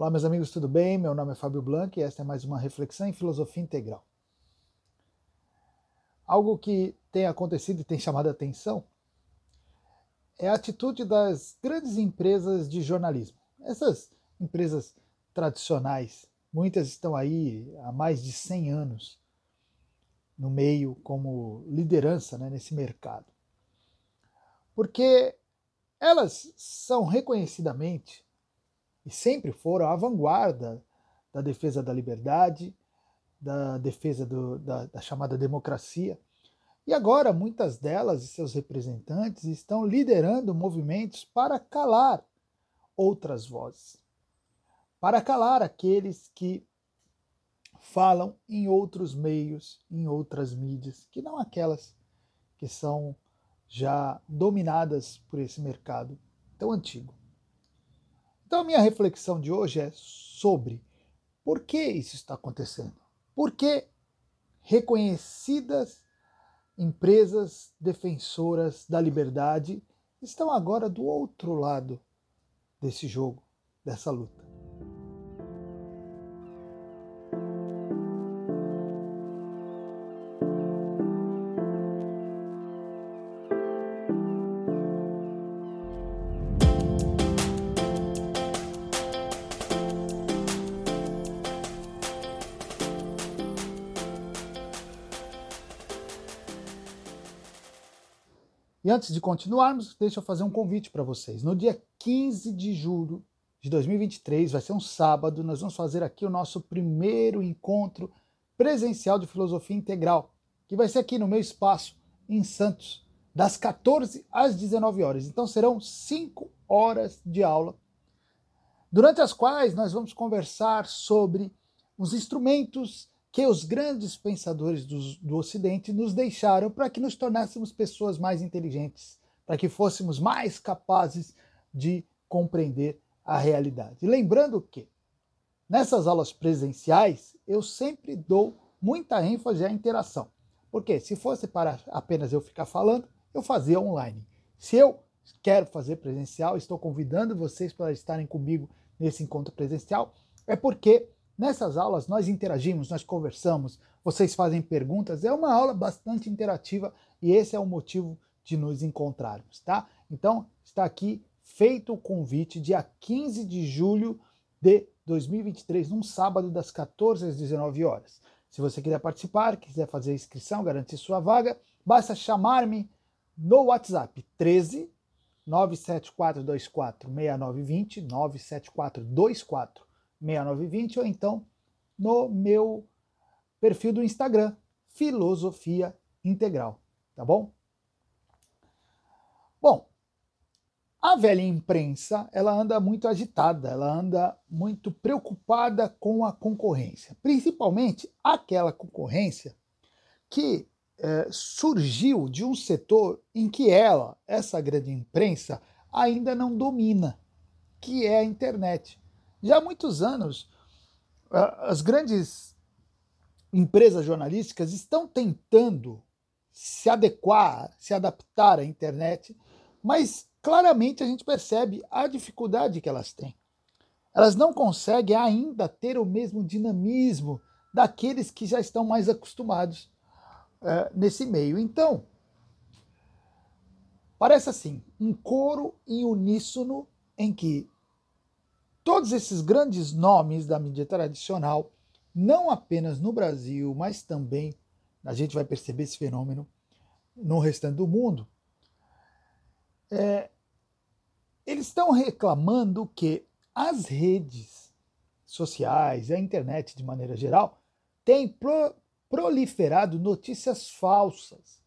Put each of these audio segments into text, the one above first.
Olá, meus amigos, tudo bem? Meu nome é Fábio Blanc e esta é mais uma reflexão em filosofia integral. Algo que tem acontecido e tem chamado a atenção é a atitude das grandes empresas de jornalismo. Essas empresas tradicionais, muitas estão aí há mais de 100 anos no meio como liderança né, nesse mercado. Porque elas são reconhecidamente e sempre foram a vanguarda da defesa da liberdade, da defesa do, da, da chamada democracia. E agora muitas delas e seus representantes estão liderando movimentos para calar outras vozes, para calar aqueles que falam em outros meios, em outras mídias, que não aquelas que são já dominadas por esse mercado tão antigo. Então, a minha reflexão de hoje é sobre por que isso está acontecendo. Por que reconhecidas empresas defensoras da liberdade estão agora do outro lado desse jogo, dessa luta. E antes de continuarmos, deixa eu fazer um convite para vocês. No dia 15 de julho de 2023, vai ser um sábado, nós vamos fazer aqui o nosso primeiro encontro presencial de filosofia integral, que vai ser aqui no meu espaço em Santos, das 14 às 19 horas. Então serão cinco horas de aula, durante as quais nós vamos conversar sobre os instrumentos que os grandes pensadores do, do Ocidente nos deixaram para que nos tornássemos pessoas mais inteligentes, para que fôssemos mais capazes de compreender a realidade. Lembrando que nessas aulas presenciais eu sempre dou muita ênfase à interação. Porque se fosse para apenas eu ficar falando, eu fazia online. Se eu quero fazer presencial, estou convidando vocês para estarem comigo nesse encontro presencial, é porque Nessas aulas nós interagimos, nós conversamos, vocês fazem perguntas, é uma aula bastante interativa e esse é o motivo de nos encontrarmos, tá? Então, está aqui feito o convite dia 15 de julho de 2023, num sábado das 14 às 19 horas. Se você quiser participar, quiser fazer a inscrição, garantir sua vaga, basta chamar-me no WhatsApp 13 97424 6920 97424 6920 ou então no meu perfil do Instagram, Filosofia Integral, tá bom? Bom, a velha imprensa, ela anda muito agitada, ela anda muito preocupada com a concorrência, principalmente aquela concorrência que é, surgiu de um setor em que ela, essa grande imprensa, ainda não domina, que é a internet. Já há muitos anos, as grandes empresas jornalísticas estão tentando se adequar, se adaptar à internet, mas claramente a gente percebe a dificuldade que elas têm. Elas não conseguem ainda ter o mesmo dinamismo daqueles que já estão mais acostumados uh, nesse meio. Então, parece assim, um coro em uníssono em que todos esses grandes nomes da mídia tradicional, não apenas no Brasil, mas também a gente vai perceber esse fenômeno no restante do mundo, é, eles estão reclamando que as redes sociais, a internet de maneira geral, têm pro, proliferado notícias falsas.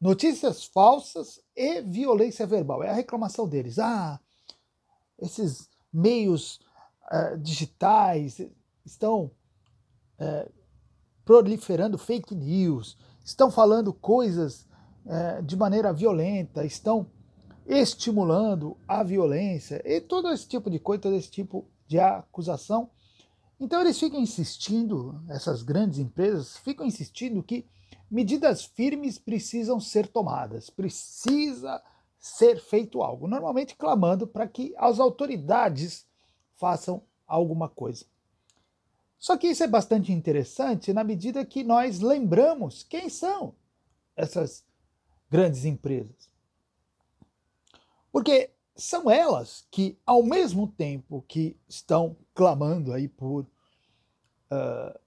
Notícias falsas e violência verbal. É a reclamação deles. Ah, esses meios uh, digitais estão uh, proliferando fake news, estão falando coisas uh, de maneira violenta, estão estimulando a violência e todo esse tipo de coisa, todo esse tipo de acusação. Então eles ficam insistindo, essas grandes empresas ficam insistindo que medidas firmes precisam ser tomadas, precisa ser feito algo, normalmente clamando para que as autoridades façam alguma coisa. Só que isso é bastante interessante na medida que nós lembramos quem são essas grandes empresas. Porque são elas que, ao mesmo tempo que estão clamando aí por uh,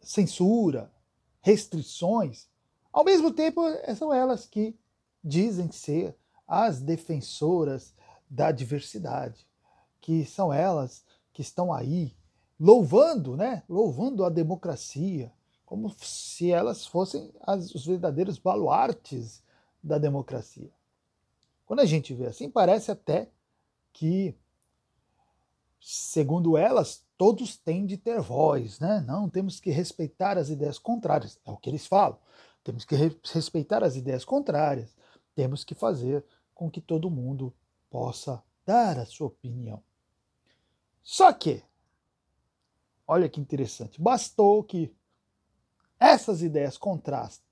censura, restrições, ao mesmo tempo são elas que dizem ser as defensoras da diversidade, que são elas que estão aí louvando, né? Louvando a democracia, como se elas fossem as, os verdadeiros baluartes da democracia. Quando a gente vê assim, parece até que, segundo elas, todos têm de ter voz, né? Não, temos que respeitar as ideias contrárias. É o que eles falam. Temos que respeitar as ideias contrárias. Temos que fazer com que todo mundo possa dar a sua opinião. Só que, olha que interessante, bastou que essas ideias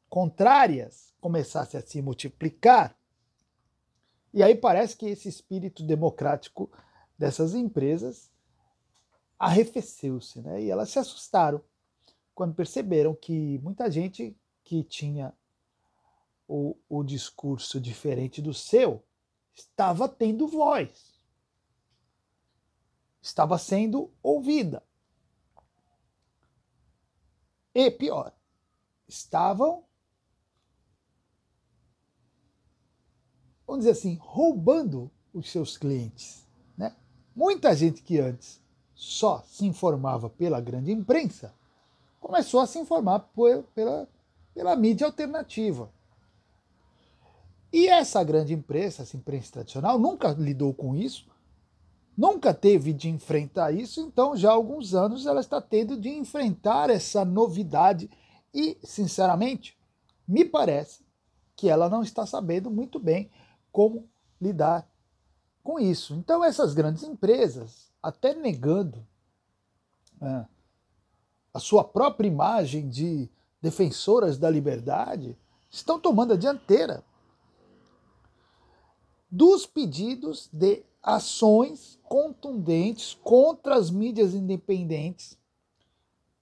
contrárias começassem a se multiplicar, e aí parece que esse espírito democrático dessas empresas arrefeceu-se, né? E elas se assustaram quando perceberam que muita gente que tinha o, o discurso diferente do seu estava tendo voz, estava sendo ouvida. E pior, estavam, vamos dizer assim, roubando os seus clientes. Né? Muita gente que antes só se informava pela grande imprensa começou a se informar por, pela, pela mídia alternativa. E essa grande imprensa, essa imprensa tradicional, nunca lidou com isso, nunca teve de enfrentar isso, então já há alguns anos ela está tendo de enfrentar essa novidade e, sinceramente, me parece que ela não está sabendo muito bem como lidar com isso. Então, essas grandes empresas, até negando é, a sua própria imagem de defensoras da liberdade, estão tomando a dianteira dos pedidos de ações contundentes contra as mídias independentes,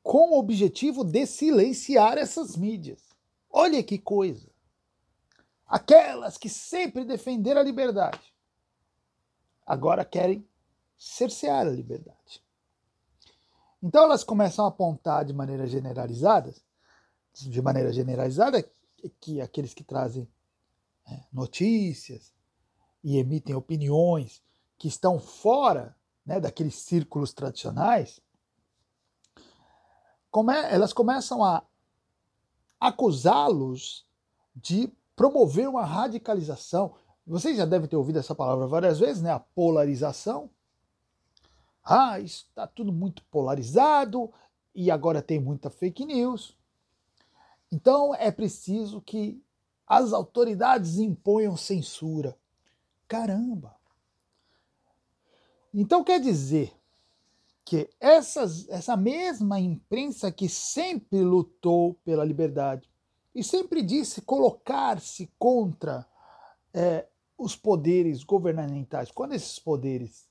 com o objetivo de silenciar essas mídias. Olha que coisa! Aquelas que sempre defenderam a liberdade, agora querem cercear a liberdade. Então elas começam a apontar de maneira generalizada, de maneira generalizada, que aqueles que trazem é, notícias, e emitem opiniões que estão fora né, daqueles círculos tradicionais, come, elas começam a acusá-los de promover uma radicalização. Vocês já devem ter ouvido essa palavra várias vezes, né? A polarização. Ah, está tudo muito polarizado e agora tem muita fake news. Então é preciso que as autoridades imponham censura. Caramba! Então quer dizer que essas, essa mesma imprensa que sempre lutou pela liberdade e sempre disse colocar-se contra é, os poderes governamentais, quando esses poderes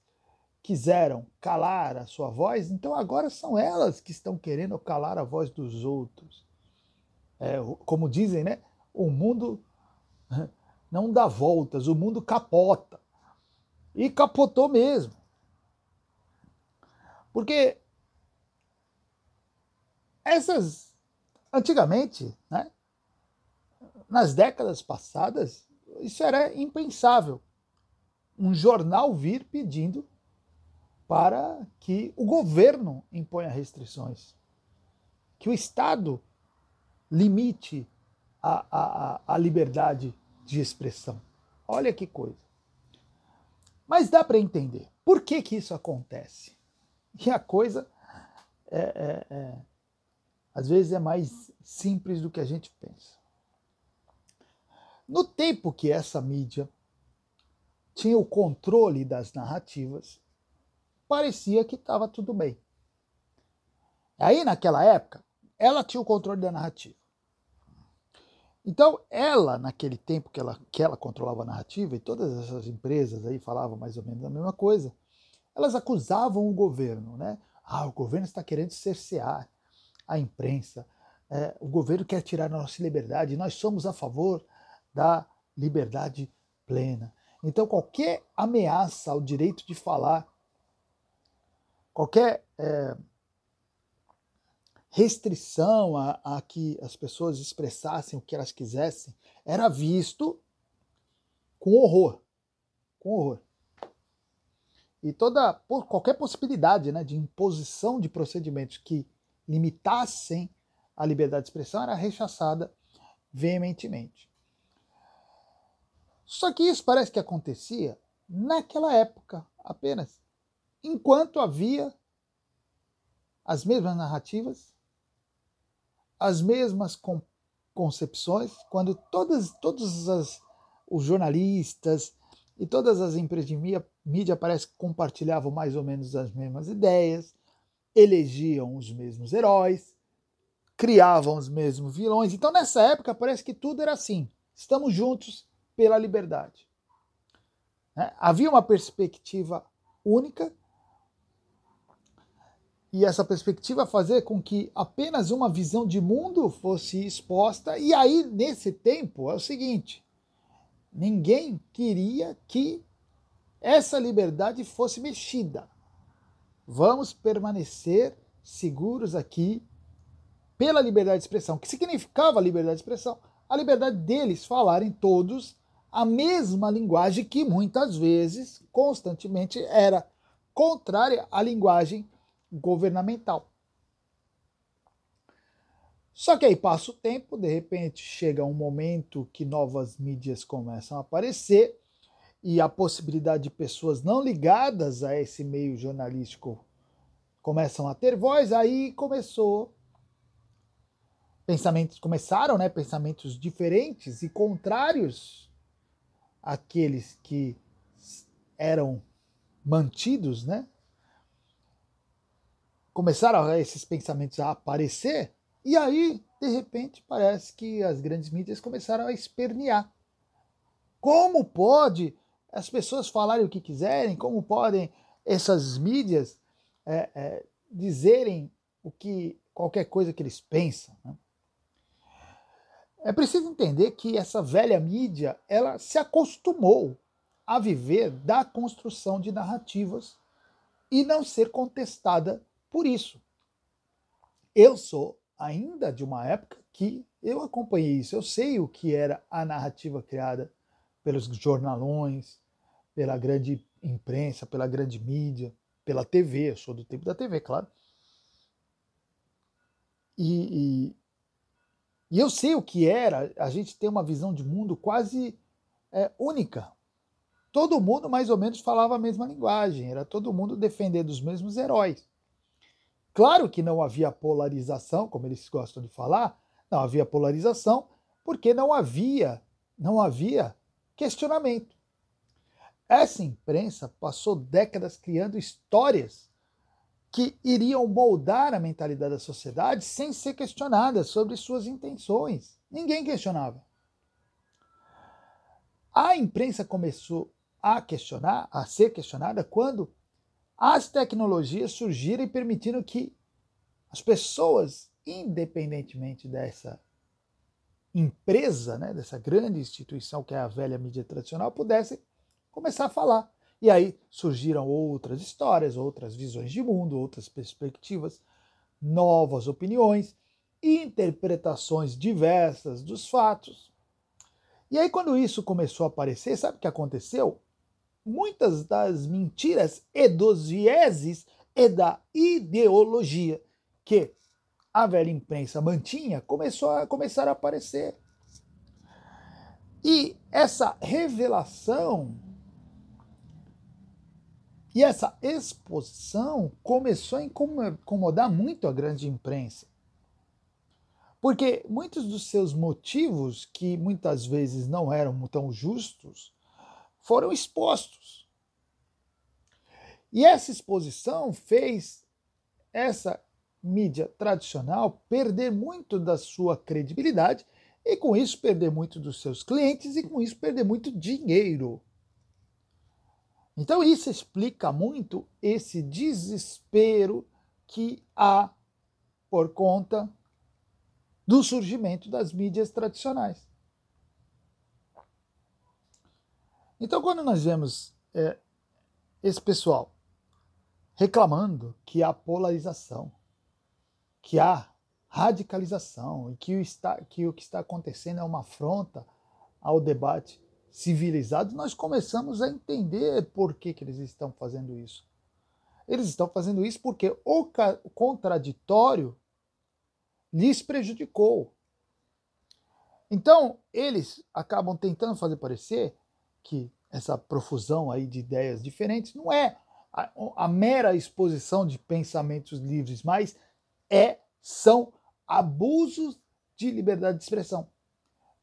quiseram calar a sua voz, então agora são elas que estão querendo calar a voz dos outros. É, como dizem, né? O mundo não dá voltas, o mundo capota. E capotou mesmo. Porque essas, antigamente, né, nas décadas passadas, isso era impensável. Um jornal vir pedindo para que o governo imponha restrições, que o Estado limite a, a, a liberdade de expressão. Olha que coisa. Mas dá para entender por que, que isso acontece. E a coisa, é, é, é, às vezes, é mais simples do que a gente pensa. No tempo que essa mídia tinha o controle das narrativas, parecia que estava tudo bem. Aí, naquela época, ela tinha o controle da narrativa. Então, ela, naquele tempo que ela, que ela controlava a narrativa, e todas essas empresas aí falavam mais ou menos a mesma coisa, elas acusavam o governo, né? Ah, o governo está querendo cercear a imprensa, é, o governo quer tirar nossa liberdade, nós somos a favor da liberdade plena. Então, qualquer ameaça ao direito de falar, qualquer é, restrição a, a que as pessoas expressassem o que elas quisessem, era visto com horror. Com horror. E toda qualquer possibilidade né, de imposição de procedimentos que limitassem a liberdade de expressão era rechaçada veementemente. Só que isso parece que acontecia naquela época apenas, enquanto havia as mesmas narrativas, as mesmas concepções, quando todas, todos as, os jornalistas e todas as empresas de mídia, mídia parece que compartilhavam mais ou menos as mesmas ideias, elegiam os mesmos heróis, criavam os mesmos vilões. Então, nessa época, parece que tudo era assim. Estamos juntos pela liberdade. Né? Havia uma perspectiva única e essa perspectiva fazia com que apenas uma visão de mundo fosse exposta. E aí, nesse tempo, é o seguinte: ninguém queria que essa liberdade fosse mexida. Vamos permanecer seguros aqui pela liberdade de expressão. O que significava a liberdade de expressão? A liberdade deles falarem todos a mesma linguagem que muitas vezes, constantemente, era contrária à linguagem governamental. Só que aí passa o tempo, de repente chega um momento que novas mídias começam a aparecer e a possibilidade de pessoas não ligadas a esse meio jornalístico começam a ter voz, aí começou pensamentos começaram, né, pensamentos diferentes e contrários àqueles que eram mantidos, né? Começaram esses pensamentos a aparecer e aí, de repente, parece que as grandes mídias começaram a espernear. Como pode as pessoas falarem o que quiserem? Como podem essas mídias é, é, dizerem o que qualquer coisa que eles pensam? Né? É preciso entender que essa velha mídia ela se acostumou a viver da construção de narrativas e não ser contestada por isso. Eu sou ainda de uma época que eu acompanhei isso. Eu sei o que era a narrativa criada pelos jornalões, pela grande imprensa, pela grande mídia, pela TV. Eu sou do tempo da TV, claro. E, e, e eu sei o que era a gente ter uma visão de mundo quase é, única. Todo mundo mais ou menos falava a mesma linguagem, era todo mundo defendendo os mesmos heróis. Claro que não havia polarização, como eles gostam de falar, não havia polarização, porque não havia, não havia questionamento. Essa imprensa passou décadas criando histórias que iriam moldar a mentalidade da sociedade sem ser questionadas sobre suas intenções. Ninguém questionava. A imprensa começou a questionar, a ser questionada quando as tecnologias surgiram e permitiram que as pessoas, independentemente dessa empresa, né, dessa grande instituição que é a velha mídia tradicional, pudessem começar a falar. E aí surgiram outras histórias, outras visões de mundo, outras perspectivas, novas opiniões, interpretações diversas dos fatos. E aí, quando isso começou a aparecer, sabe o que aconteceu? Muitas das mentiras e dos vieses e da ideologia que a velha imprensa mantinha começou a começar a aparecer. E essa revelação e essa exposição começou a incomodar muito a grande imprensa. Porque muitos dos seus motivos, que muitas vezes não eram tão justos, foram expostos. E essa exposição fez essa mídia tradicional perder muito da sua credibilidade e com isso perder muito dos seus clientes e com isso perder muito dinheiro. Então isso explica muito esse desespero que há por conta do surgimento das mídias tradicionais. Então, quando nós vemos é, esse pessoal reclamando que há polarização, que há radicalização e que o, está, que o que está acontecendo é uma afronta ao debate civilizado, nós começamos a entender por que, que eles estão fazendo isso. Eles estão fazendo isso porque o contraditório lhes prejudicou. Então, eles acabam tentando fazer parecer que essa profusão aí de ideias diferentes não é a, a mera exposição de pensamentos livres, mas é são abusos de liberdade de expressão.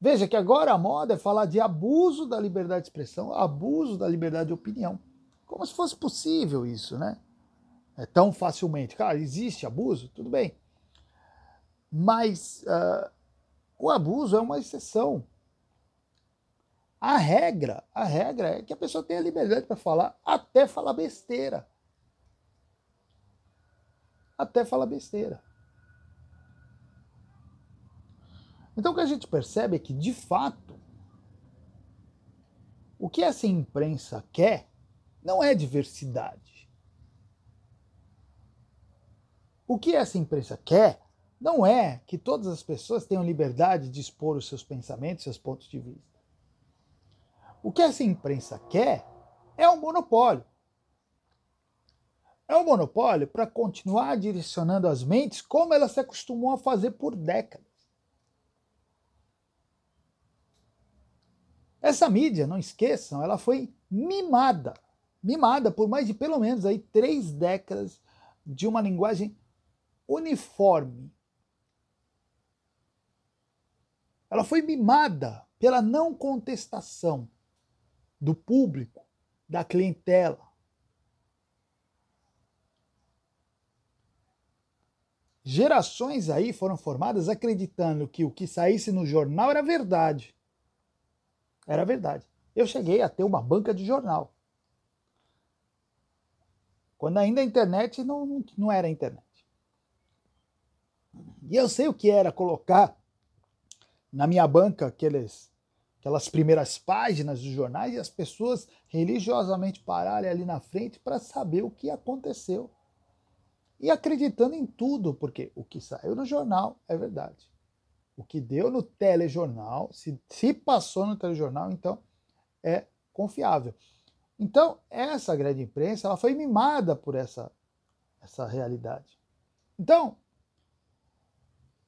Veja que agora a moda é falar de abuso da liberdade de expressão, abuso da liberdade de opinião. Como se fosse possível isso, né? É tão facilmente. Cara, existe abuso? Tudo bem. Mas uh, o abuso é uma exceção. A regra, a regra é que a pessoa tenha liberdade para falar, até falar besteira. Até falar besteira. Então o que a gente percebe é que, de fato, o que essa imprensa quer não é diversidade. O que essa imprensa quer não é que todas as pessoas tenham liberdade de expor os seus pensamentos, seus pontos de vista. O que essa imprensa quer é um monopólio. É um monopólio para continuar direcionando as mentes como ela se acostumou a fazer por décadas. Essa mídia, não esqueçam, ela foi mimada, mimada por mais de pelo menos aí três décadas de uma linguagem uniforme. Ela foi mimada pela não contestação do público, da clientela. Gerações aí foram formadas acreditando que o que saísse no jornal era verdade. Era verdade. Eu cheguei a ter uma banca de jornal. Quando ainda a internet não, não era internet. E eu sei o que era colocar na minha banca aqueles, aquelas primeiras páginas dos jornais e as pessoas religiosamente pararem ali na frente para saber o que aconteceu. E acreditando em tudo, porque o que saiu no jornal é verdade. O que deu no telejornal, se, se passou no telejornal, então é confiável. Então, essa grande imprensa ela foi mimada por essa, essa realidade. Então,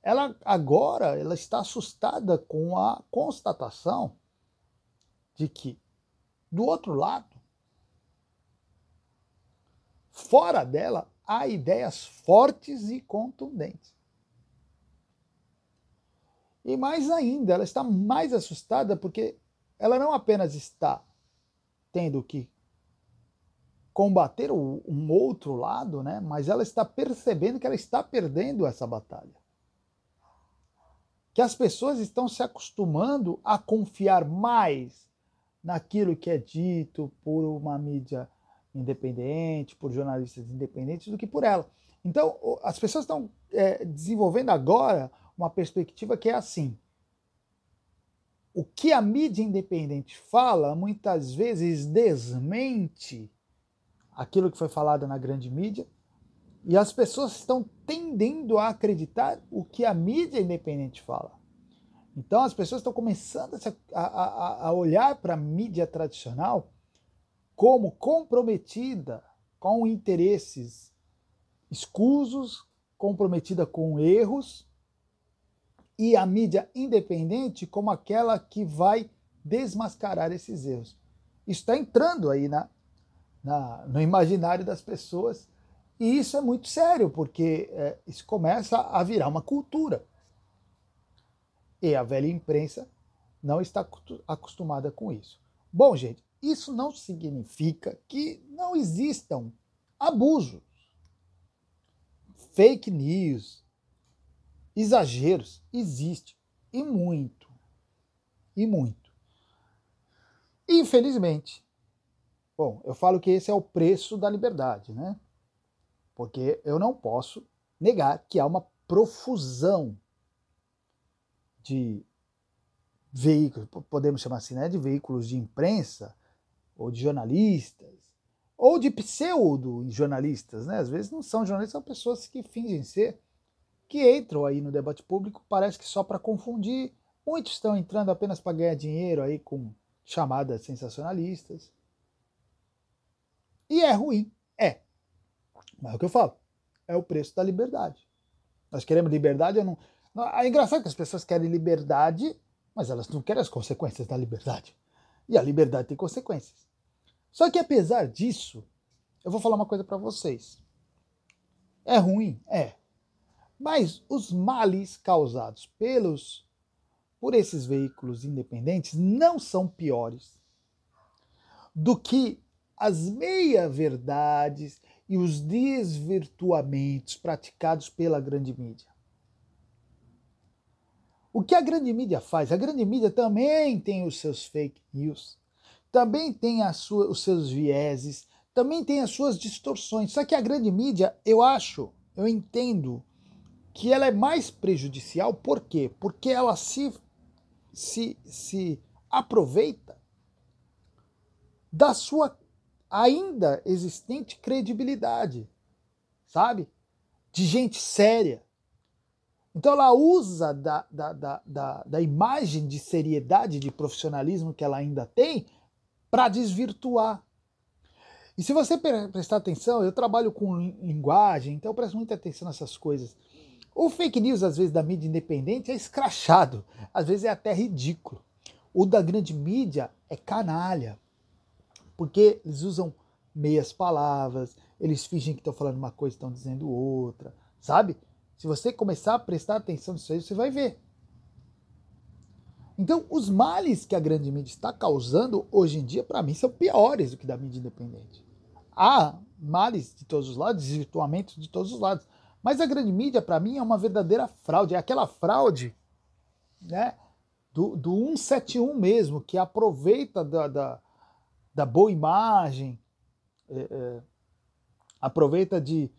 ela agora ela está assustada com a constatação de que, do outro lado, fora dela, há ideias fortes e contundentes. E mais ainda, ela está mais assustada porque ela não apenas está tendo que combater um outro lado, né? mas ela está percebendo que ela está perdendo essa batalha. Que as pessoas estão se acostumando a confiar mais naquilo que é dito por uma mídia independente, por jornalistas independentes, do que por ela. Então, as pessoas estão é, desenvolvendo agora uma perspectiva que é assim. O que a mídia independente fala muitas vezes desmente aquilo que foi falado na grande mídia, e as pessoas estão tendendo a acreditar o que a mídia independente fala. Então as pessoas estão começando a, a, a olhar para a mídia tradicional como comprometida com interesses escusos, comprometida com erros e a mídia independente como aquela que vai desmascarar esses erros. Isso está entrando aí na, na, no imaginário das pessoas e isso é muito sério, porque é, isso começa a virar uma cultura. E a velha imprensa não está acostumada com isso. Bom, gente, isso não significa que não existam abusos, fake news, exageros existe e muito. E muito. Infelizmente, Bom, eu falo que esse é o preço da liberdade, né? Porque eu não posso negar que há uma profusão de veículos, podemos chamar assim, né, de veículos de imprensa ou de jornalistas ou de pseudo-jornalistas, né? Às vezes não são jornalistas, são pessoas que fingem ser, que entram aí no debate público, parece que só para confundir. Muitos estão entrando apenas para ganhar dinheiro aí com chamadas sensacionalistas. E é ruim. Mas é o que eu falo, é o preço da liberdade. Nós queremos liberdade, eu não. É engraçado que as pessoas querem liberdade, mas elas não querem as consequências da liberdade. E a liberdade tem consequências. Só que apesar disso, eu vou falar uma coisa para vocês. É ruim? É. Mas os males causados pelos por esses veículos independentes não são piores do que as meia-verdades e os desvirtuamentos praticados pela grande mídia. O que a grande mídia faz? A grande mídia também tem os seus fake news, também tem sua, os seus vieses, também tem as suas distorções. Só que a grande mídia, eu acho, eu entendo que ela é mais prejudicial, por quê? Porque ela se, se, se aproveita da sua ainda existente credibilidade, sabe? De gente séria. Então ela usa da, da, da, da, da imagem de seriedade, de profissionalismo que ela ainda tem, para desvirtuar. E se você prestar atenção, eu trabalho com linguagem, então eu presto muita atenção nessas coisas. O fake news, às vezes, da mídia independente é escrachado, às vezes é até ridículo. O da grande mídia é canalha, porque eles usam meias palavras, eles fingem que estão falando uma coisa e estão dizendo outra, sabe? Se você começar a prestar atenção nisso aí, você vai ver. Então, os males que a grande mídia está causando hoje em dia, para mim, são piores do que da mídia independente. Há males de todos os lados, desvirtuamentos de todos os lados. Mas a grande mídia, para mim, é uma verdadeira fraude. É aquela fraude né, do, do 171 mesmo, que aproveita da, da, da boa imagem, é, é, aproveita de,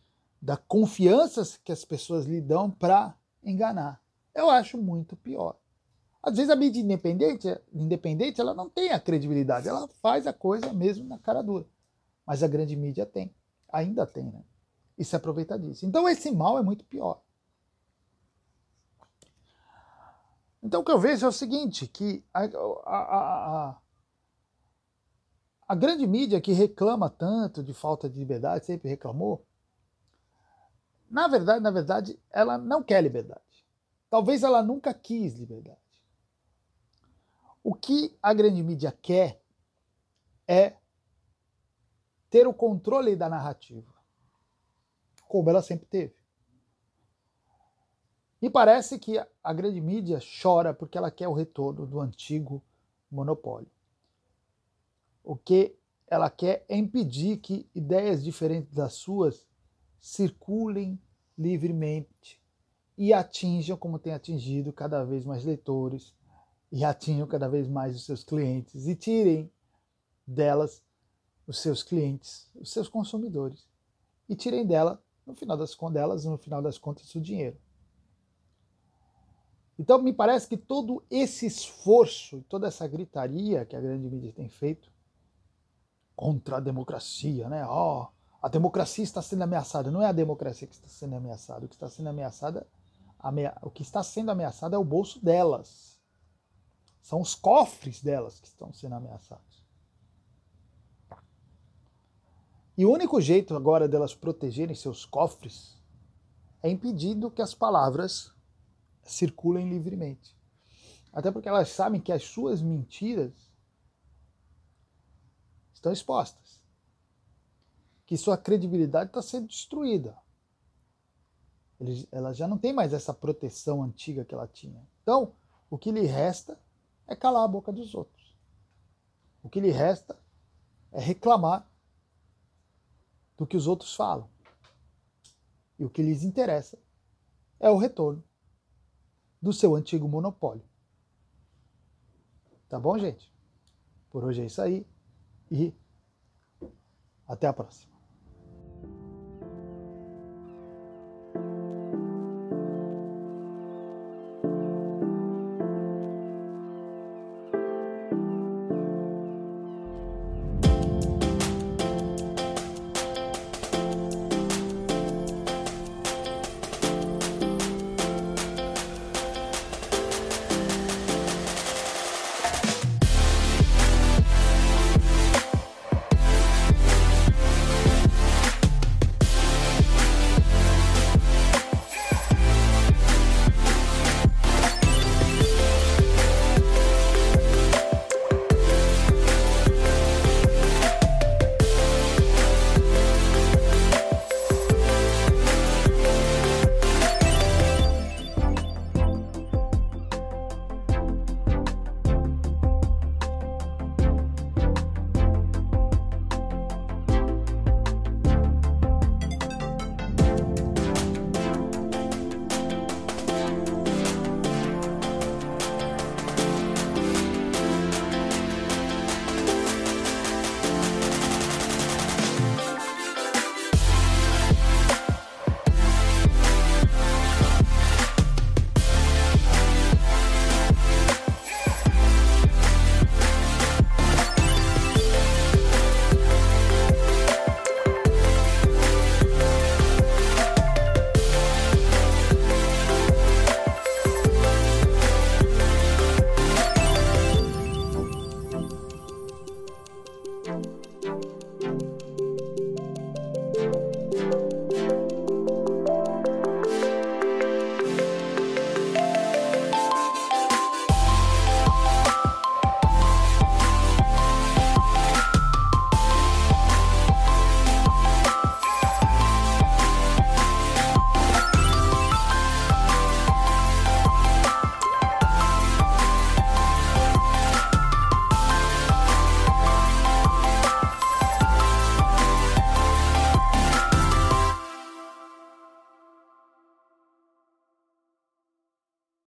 da confiança que as pessoas lhe dão para enganar. Eu acho muito pior. Às vezes a mídia independente, independente, ela não tem a credibilidade, ela faz a coisa mesmo na cara dura. Mas a grande mídia tem, ainda tem, né? E se aproveita disso. Então esse mal é muito pior. Então o que eu vejo é o seguinte, que a, a, a, a grande mídia que reclama tanto de falta de liberdade, sempre reclamou, na verdade, na verdade, ela não quer liberdade. Talvez ela nunca quis liberdade. O que a grande mídia quer é ter o controle da narrativa, como ela sempre teve. E parece que a grande mídia chora porque ela quer o retorno do antigo monopólio. O que ela quer é impedir que ideias diferentes das suas circulem livremente e atinjam, como tem atingido, cada vez mais leitores, e atinjam cada vez mais os seus clientes e tirem delas os seus clientes, os seus consumidores e tirem dela, no final das delas, no final das contas, o dinheiro. Então me parece que todo esse esforço, toda essa gritaria que a grande mídia tem feito contra a democracia, né? Ó, oh, a democracia está sendo ameaçada. Não é a democracia que está sendo ameaçada. O que está sendo ameaçada, amea... o que está sendo ameaçado é o bolso delas são os cofres delas que estão sendo ameaçados. E o único jeito agora delas protegerem seus cofres é impedindo que as palavras circulem livremente. Até porque elas sabem que as suas mentiras estão expostas. Que sua credibilidade está sendo destruída. Ela já não tem mais essa proteção antiga que ela tinha. Então, o que lhe resta é calar a boca dos outros. O que lhe resta é reclamar do que os outros falam. E o que lhes interessa é o retorno do seu antigo monopólio. Tá bom, gente? Por hoje é isso aí e até a próxima.